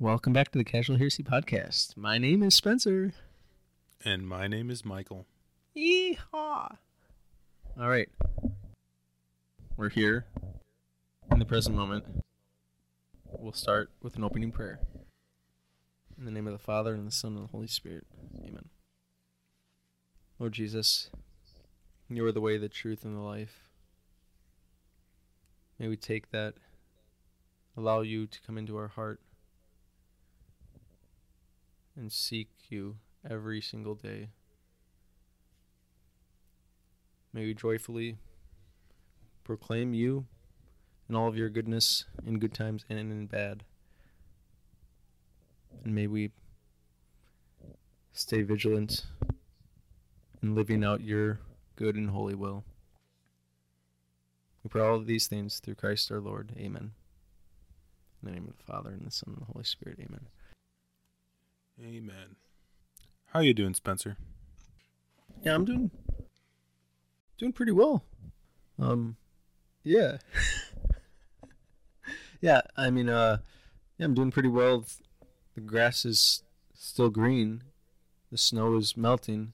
Welcome back to the Casual Heresy Podcast. My name is Spencer. And my name is Michael. Yeehaw! All right. We're here in the present moment. We'll start with an opening prayer. In the name of the Father, and the Son, and the Holy Spirit. Amen. Lord Jesus, you are the way, the truth, and the life. May we take that, allow you to come into our heart, and seek you every single day. May we joyfully proclaim you and all of your goodness in good times and in bad. And may we stay vigilant in living out your good and holy will. We pray all of these things through Christ our Lord. Amen. In the name of the Father, and the Son, and the Holy Spirit. Amen. Amen. How you doing, Spencer? Yeah, I'm doing doing pretty well. Um yeah. yeah, I mean uh yeah, I'm doing pretty well. The grass is still green. The snow is melting.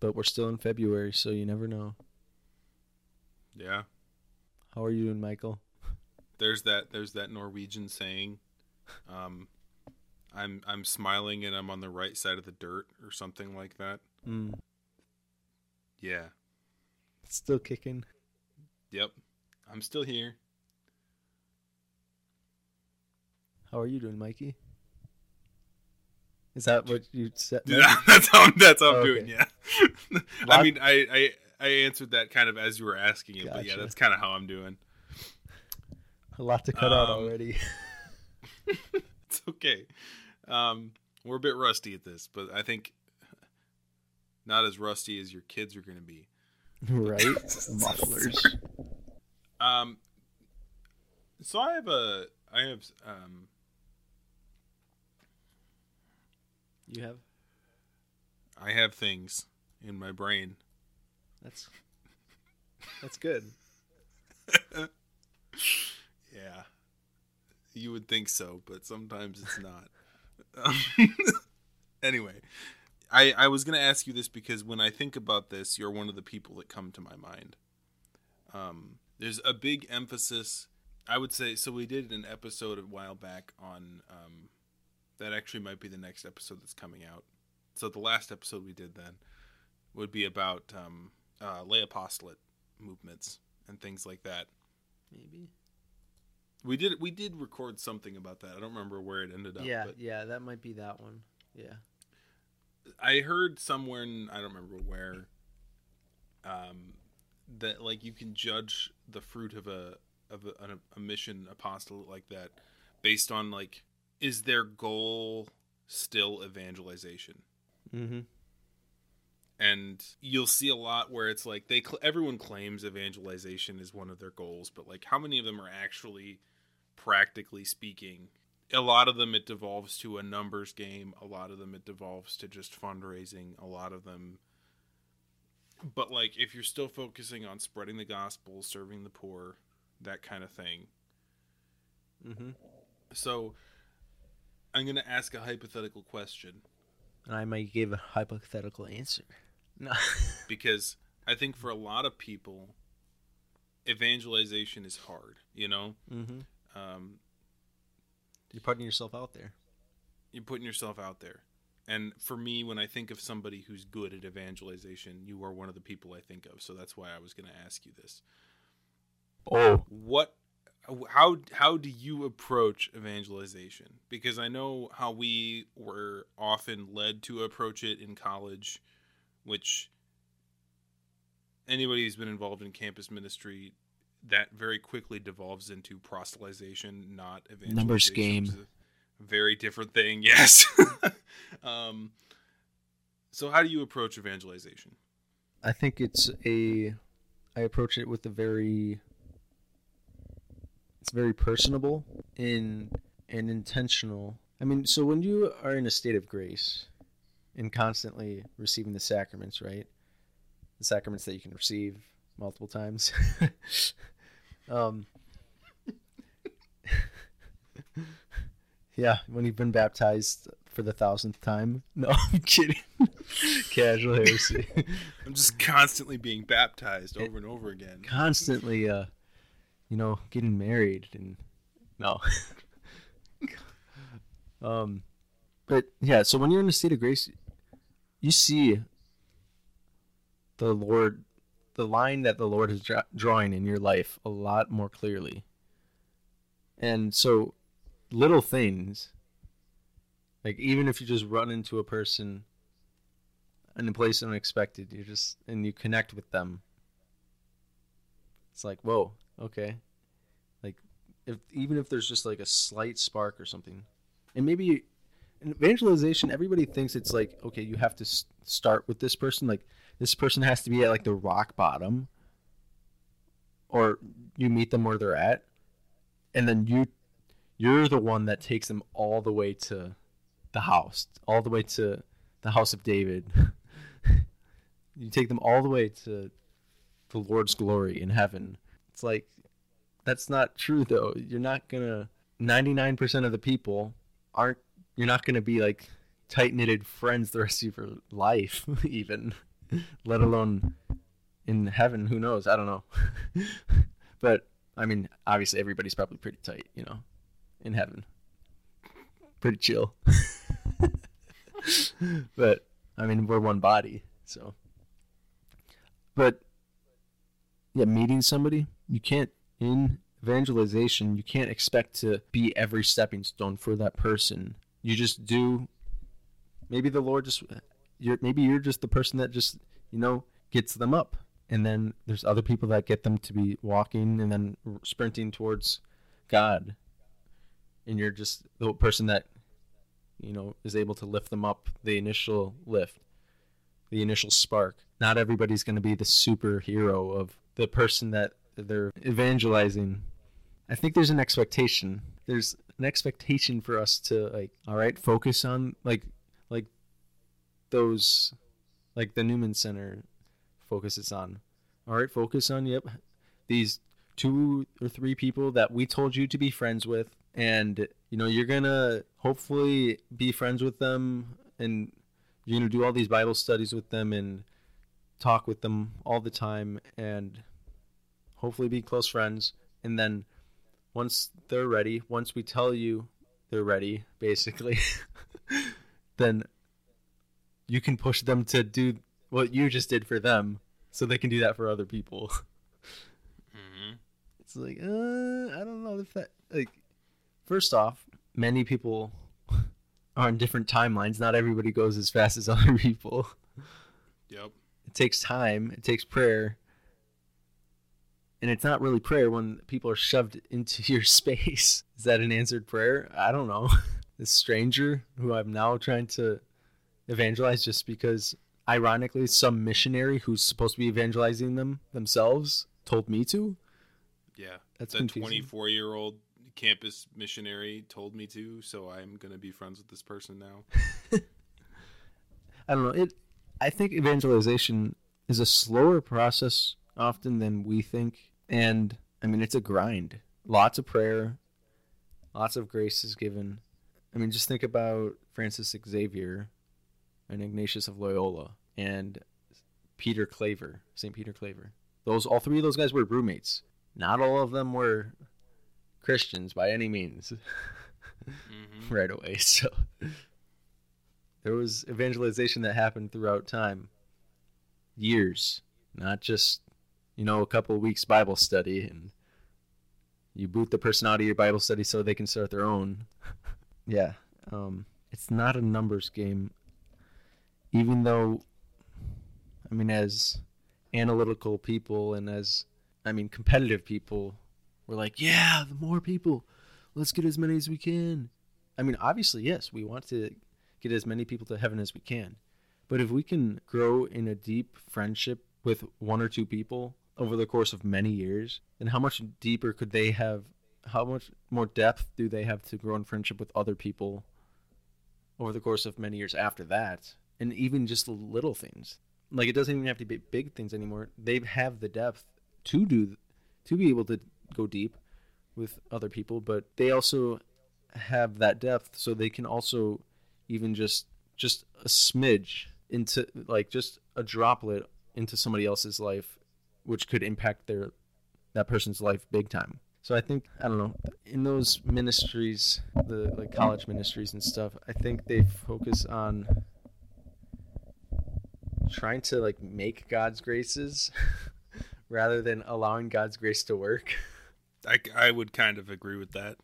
But we're still in February, so you never know. Yeah. How are you doing, Michael? There's that there's that Norwegian saying um I'm I'm smiling and I'm on the right side of the dirt or something like that. Mm, Yeah. still kicking. Yep. I'm still here. How are you doing, Mikey? Is that what you said? Yeah, that's how that's how I'm Oh, doing. okay. Yeah. I mean, I, I I answered that kind of as you were asking it, but yeah, that's kind of how I'm doing. A lot to cut out Um, already. It's okay. Um, we're a bit rusty at this, but I think not as rusty as your kids are going to be. right? Mufflers. Um, so I have a I have um You have? I have things in my brain. That's that's good. Yeah, you would think so, but sometimes it's not. Anyway, I I was gonna ask you this because when I think about this, you're one of the people that come to my mind. Um, there's a big emphasis. I would say so. We did an episode a while back on um, that. Actually, might be the next episode that's coming out. So the last episode we did then would be about um, uh, lay apostolate movements and things like that. Maybe. We did we did record something about that. I don't remember where it ended up. Yeah, but yeah, that might be that one. Yeah. I heard somewhere in, I don't remember where um that like you can judge the fruit of a of a, a mission apostolate like that based on like is their goal still evangelization Mm-hmm. and you'll see a lot where it's like they everyone claims evangelization is one of their goals but like how many of them are actually practically speaking a lot of them it devolves to a numbers game a lot of them it devolves to just fundraising a lot of them but like if you're still focusing on spreading the gospel serving the poor that kind of thing Mm-hmm. so i'm going to ask a hypothetical question And I might give a hypothetical answer. No. because I think for a lot of people, evangelization is hard. You know, mm-hmm. Um, You're putting yourself out there. you're putting yourself out there. And for me, when I think of somebody who's good at evangelization, you are one of the people I think of. So that's why I was going to ask you this. Oh. What, how, how do you approach evangelization? Because I know how we were often led to approach it in college, which anybody who's been involved in campus ministry, that very quickly devolves into proselytization, not evangelization. Numbers game. very different thing. Yes. um, so, how do you approach evangelization? I think it's a. I approach it with a very. It's very personable in and intentional. I mean, so when you are in a state of grace, and constantly receiving the sacraments, right? The sacraments that you can receive multiple times. um, Yeah, when you've been baptized for the thousandth time. No, I'm kidding. Casual heresy. I'm just constantly being baptized over and over again. Constantly, uh, you know, getting married and no. um, but yeah, so when you're in a state of grace, you see the Lord, the line that the Lord is dra- drawing in your life a lot more clearly. And so, little things, like even if you just run into a person in a place unexpected, you just and you connect with them. It's like, whoa, okay. Like, if even if there's just like a slight spark or something, and maybe in evangelization, everybody thinks it's like, okay, you have to s- start with this person. Like, this person has to be at like the rock bottom, or you meet them where they're at, and then you, you're the one that takes them all the way to the house, all the way to the house of David. you take them all the way to the Lord's glory in heaven. It's like that's not true though. You're not gonna. Ninety nine percent of the people aren't. You're not gonna be like tight knitted friends the rest of your life, even. Let alone in heaven. Who knows? I don't know. but I mean, obviously, everybody's probably pretty tight, you know, in heaven. Pretty chill. but I mean, we're one body, so. But yeah, meeting somebody, you can't in evangelization, you can't expect to be every stepping stone for that person. You just do. Maybe the Lord just, you're maybe you're just the person that just you know gets them up, and then there's other people that get them to be walking and then sprinting towards God, and you're just the person that you know is able to lift them up the initial lift the initial spark. Not everybody's going to be the superhero of the person that they're evangelizing. I think there's an expectation. There's an expectation for us to like all right focus on like like those like the newman center focuses on. All right focus on yep these two or three people that we told you to be friends with and you know you're gonna hopefully be friends with them and you're gonna do all these bible studies with them and talk with them all the time and hopefully be close friends. And then once they're ready once we tell you they're ready basically then you can push them to do what you just did for them so they can do that for other people. Mm-hmm. it's like uh, i don't know if that like first off many people are on different timelines. Not everybody goes as fast as other people. Yep. it takes time. It takes prayer. And it's not really prayer when people are shoved into your space. Is that an answered prayer? I don't know. This stranger who i'm now trying to evangelize just because ironically some missionary who's supposed to be evangelizing them themselves told me to Yeah. that's confusing 24 year old campus missionary told me to, so I'm gonna be friends with this person now. I don't know. It. I think evangelization is a slower process often than we think, and I mean it's a grind. Lots of prayer, lots of grace is given. I mean, just think about Francis Xavier, and Ignatius of Loyola, and Peter Claver, Saint Peter Claver. Those all three of those guys were roommates. Not all of them were Christians by any means. Mm-hmm. right away. So there was evangelization that happened throughout time, years, not just you know a couple of weeks Bible study, and you boot the person out of your Bible study so they can start their own. yeah, um, it's not a numbers game. Even though, I mean, as analytical people and as I mean competitive people, we're like, yeah, the more people, let's get as many as we can. I mean, obviously, yes, we want to get as many people to heaven as we can. But if we can grow in a deep friendship with one or two people over the course of many years, then how much deeper could they have? How much more depth do they have to grow in friendship with other people over the course of many years after that? And even just little things. Like it doesn't even have to be big things anymore. They have the depth to do to be able to go deep with other people, but they also have that depth so they can also even just just a smidge into like just a droplet into somebody else's life which could impact their that person's life big time so i think i don't know in those ministries the like college ministries and stuff i think they focus on trying to like make god's graces rather than allowing god's grace to work I, I would kind of agree with that.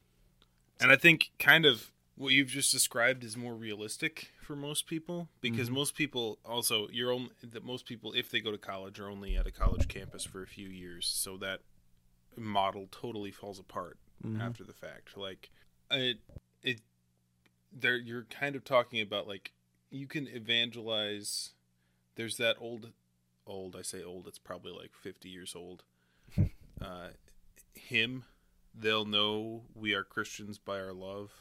And I think kind of what you've just described is more realistic for most people because Mhm. most people also you're only that most people if they go to college are only at a college campus for a few years so that model totally falls apart Mhm. after the fact like it it there you're kind of talking about like you can evangelize there's that old old I say old it's probably like 50 years old. Uh hymn they'll know we are Christians by our love.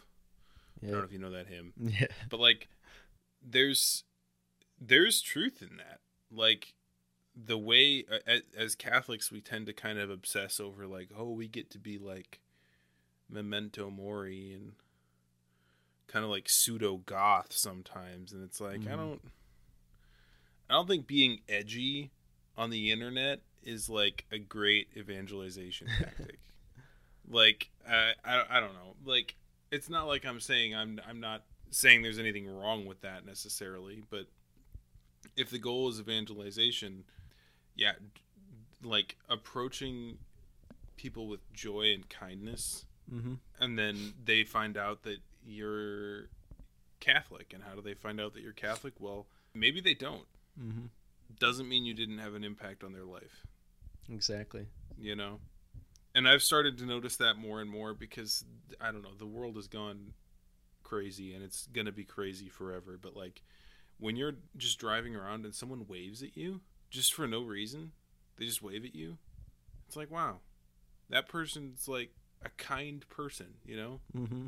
I don't know if you know that hymn. Yeah. But like there's there's truth in that. Like the way as catholics we tend to kind of obsess over like oh we get to be like memento mori and kind of like pseudo goth sometimes. And it's like i Mhm. don't i don't think being edgy on the internet is like a great evangelization tactic. Like I, I i don't know. Like it's not like i'm saying i'm i'm not saying there's anything wrong with that necessarily but if the goal is evangelization yeah like approaching people with joy and kindness mm-hmm. and then they find out that you're catholic and how do they find out that you're catholic? Well maybe they don't Mm-hmm. doesn't mean you didn't have an impact on their life exactly you know and i've started to notice that more and more because i don't know the world has gone crazy and it's gonna be crazy forever but like when you're just driving around and someone waves at you just for no reason they just wave at you it's like wow that person's like a kind person you know Mm-hmm.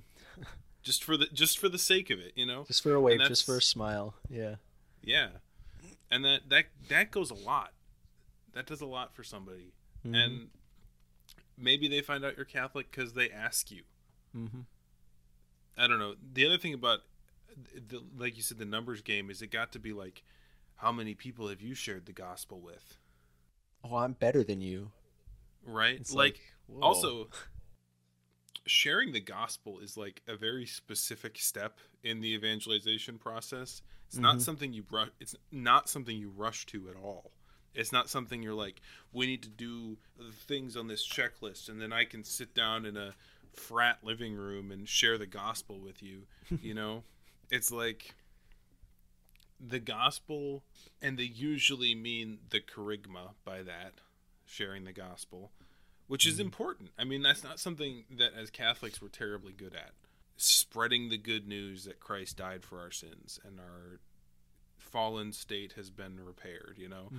just for the just for the sake of it you know Just for a wave, just for a smile. Yeah. yeah and that that that goes a lot that does a lot for somebody Mhm. and maybe they find out you're catholic because they ask you mm-hmm. I don't know. The other thing about, the, like you said, the numbers game is it got to be like, how many people have you shared the gospel with? oh, I'm better than you. Right? It's like, like, also, sharing the gospel is like a very specific step in the evangelization process. It's not Mhm. something you rush. It's not something you rush to at all. It's not something you're like, we need to do the things on this checklist, and then I can sit down in a frat living room and share the gospel with you. You know, it's like the gospel, and they usually mean the kerygma by that, sharing the gospel, which is Mhm. important. I mean, that's not something that as Catholics we're terribly good at. Spreading the good news that Christ died for our sins and our fallen state has been repaired, you know,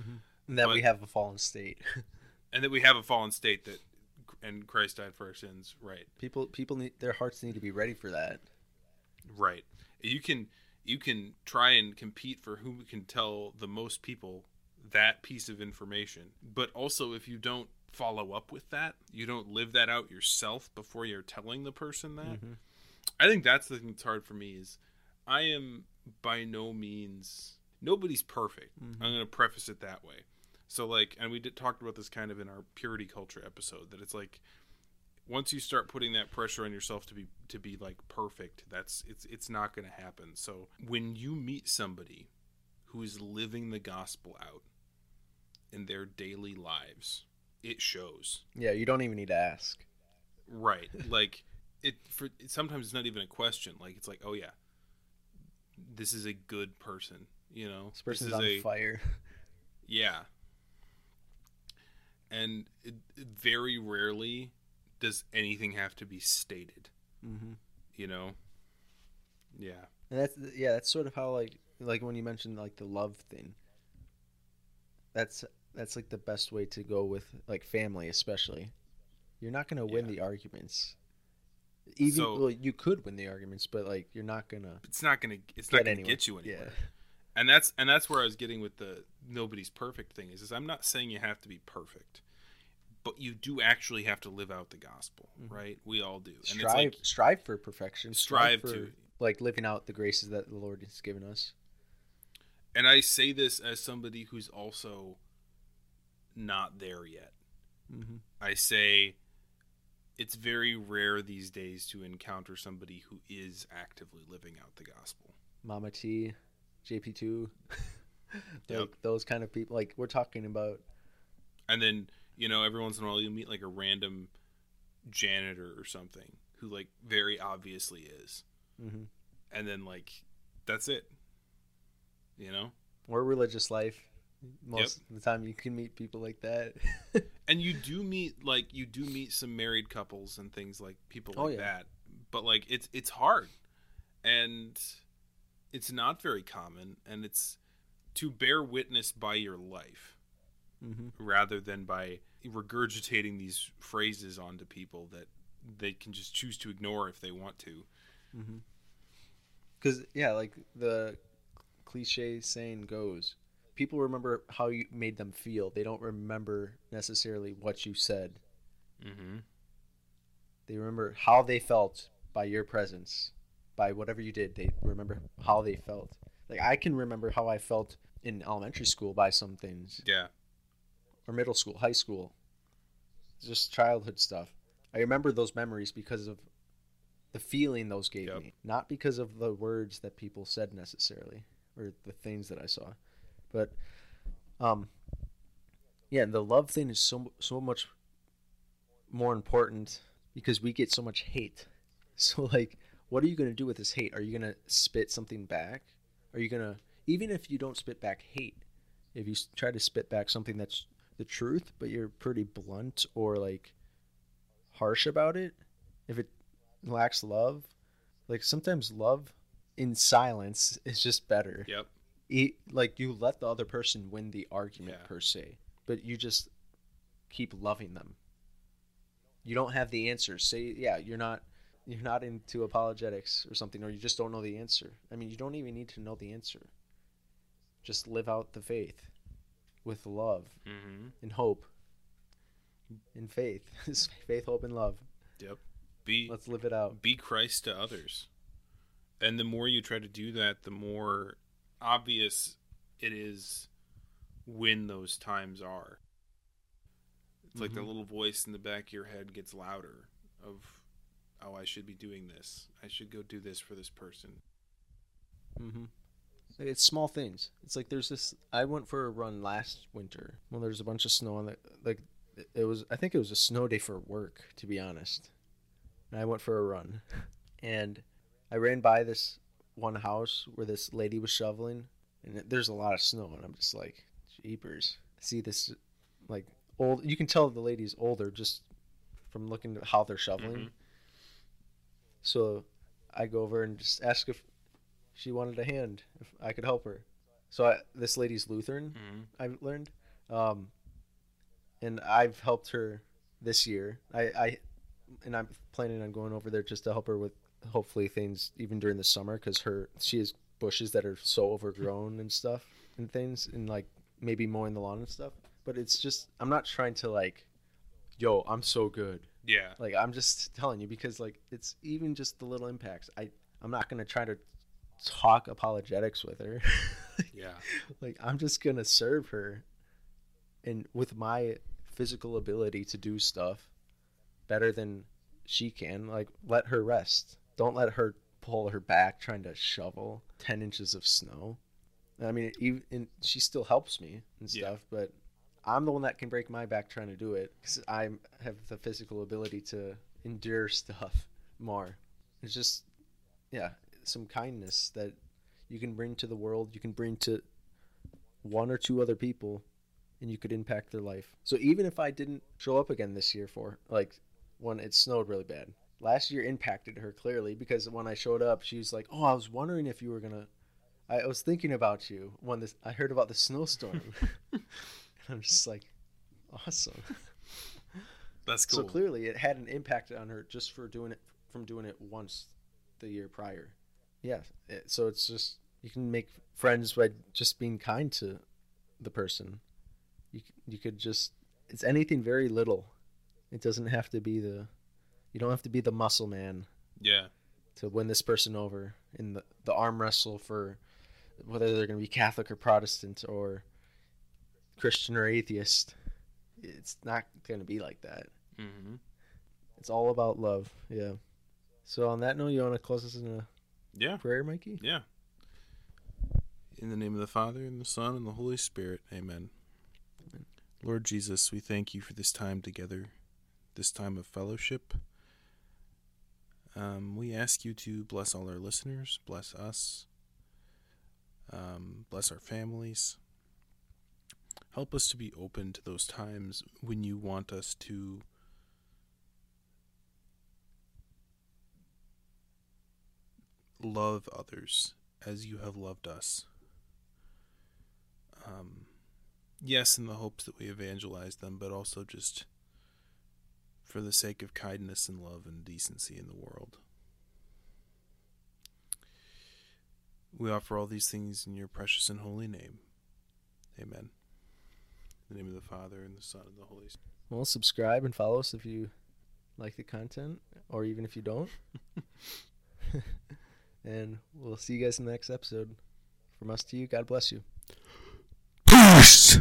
And that we have a fallen state. and that we have a fallen state that and Christ died for our sins, right? people, people need their hearts need to be ready for that. Right. You can you can try and compete for who can tell the most people that piece of information. But also if you don't follow up with that, you don't live that out yourself before you're telling the person that. Mhm. I think that's the thing that's hard for me is I am by no means nobody's perfect. Mhm. I'm going to preface it that way. So like and we did talked about this kind of in our purity culture episode that it's like once you start putting that pressure on yourself to be to be like perfect, that's it's it's not going to happen. So when you meet somebody who is living the gospel out in their daily lives, it shows. Yeah, you don't even need to ask. Right. like it for sometimes it's not even a question. Like it's like, "Oh yeah. This is a good person, you know. This person's is on a fire. yeah. And it, it very rarely does anything have to be stated, mm-hmm. you know. Yeah. And that's yeah, that's sort of how like like when you mentioned like the love thing. That's that's like the best way to go with like family, especially. You're not gonna win Yeah. the arguments. Even So- well, you could win the arguments, but like you're not gonna It's not to it's not going to anywhere. get you anywhere. Yeah. and that's and that's where I was getting with the nobody's perfect thing is, is I'm not saying you have to be perfect, but you do actually have to live out the gospel, Mhm. right? We all do. And strive strive for perfection. Strive for to. like living out the graces that the Lord has given us. and I say this as somebody who's also not there yet. Mm-hmm. I say it's very rare these days to encounter somebody who is actively living out the gospel. Mama T, JP two, like Yep. those kind of people. Like we're talking about. And then, you know, every once in a while you meet like a random janitor or something who like very obviously is. Mm-hmm. And then like that's it. You know? Or religious life. Most of the time, you can meet people like that. And you do meet like you do meet some married couples and things like people Oh, like yeah. that. But like it's it's hard. And it's not very common and it's to bear witness by your life mm-hmm. rather than by regurgitating these phrases onto people that they can just choose to ignore if they want to. Because yeah, like the cliche saying goes, people remember how you made them feel. They don't remember necessarily what you said. Mm-hmm. They remember how they felt by your presence, by whatever you did. They remember how they felt. Like I can remember how I felt in elementary school by some things, Yeah. or middle school, high school, just childhood stuff. I remember those memories because of the feeling those gave Yep. me, not because of the words that people said necessarily or the things that I saw. But um yeah, the love thing is so so much more important because we get so much hate. So like what are you going to do with this hate? Are you going to spit something back? Are you going to even if you don't spit back hate, if you try to spit back something that's the truth, but you're pretty blunt or like harsh about it, if it lacks love, like sometimes love in silence is just better. Yep. E- like you let the other person win the argument Yeah. per se, but you just keep loving them. You don't have the answer. Say yeah, you're not you're not into apologetics or something or you just don't know the answer. I mean, you don't even need to know the answer. Just live out the faith with love Mm-hmm. and hope and faith. faith, hope and love. Yep. Be Let's live it out. be Christ to others. And the more you try to do that, the more obvious it is when those times are. It's like the Mhm. little voice in the back of your head gets louder of, oh, I should be doing this. I should go do this for this person. Mm-hmm. It's small things. It's like there's this. I went for a run last winter. Well, there's a bunch of snow on the like. It was. I think it was a snow day for work, to be honest. And I went for a run, and I ran by this one house where this lady was shoveling, and it- there's a lot of snow, and I'm just like, jeepers. I see this, like old. You can tell the lady's older just from looking at how they're shoveling. Mhm. So I go over and just ask if she wanted a hand, if I could help her. So I, this lady's Lutheran, Mhm. I've learned, um, and I've helped her this year. I, I, and I'm planning on going over there just to help her with hopefully things even during the summer because her she has bushes that are so overgrown and stuff and things and like maybe mowing the lawn and stuff. But it's just I'm not trying to like, yo, I'm so good. Yeah. Like I'm just telling you because like it's even just the little impacts. I I'm not gonna try to talk apologetics with her. Yeah. like I'm just gonna serve her, and with my physical ability to do stuff better than she can, like let her rest. Don't let her pull her back trying to shovel ten inches of snow. I mean, even and she still helps me and Yeah. stuff, but I'm the one that can break my back trying to do it because I have the physical ability to endure stuff more. It's just, yeah, some kindness that you can bring to the world. You can bring to one or two other people, and you could impact their life. So even if I didn't show up again this year for like when it snowed really bad, last year impacted her clearly because when I showed up, she was like, "Oh, I was wondering if you were gonna." I was thinking about you when this. I heard about the snowstorm. and I'm just like, awesome. That's cool. So clearly, it had an impact on her just for doing it from doing it once the year prior. Yeah. It, so it's just you can make friends by just being kind to the person. You you could just it's anything very little. It doesn't have to be the you don't have to be the muscle man Yeah. to win this person over in the, the arm wrestle for whether they're going to be Catholic or Protestant or Christian or atheist. It's not going to be like that. Mm-hmm. It's all about love. Yeah. So on that note, you want to close us in a Yeah. prayer, Mikey? Yeah. In the name of the Father, and the Son, and the Holy Spirit. Amen. Amen. Lord Jesus, we thank you for this time together, this time of fellowship. Um, we ask you to bless all our listeners, bless us, um, bless our families. Help us to be open to those times when you want us to love others as you have loved us. Um, yes, in the hopes that we evangelize them, but also just for the sake of kindness and love and decency in the world. We offer all these things in your precious and holy name. Amen. In the name of the Father, and the Son, and the Holy Spirit. Well, subscribe and follow us if you like the content, or even if you don't. and we'll see you guys in the next episode. From us to you, God bless you. Peace!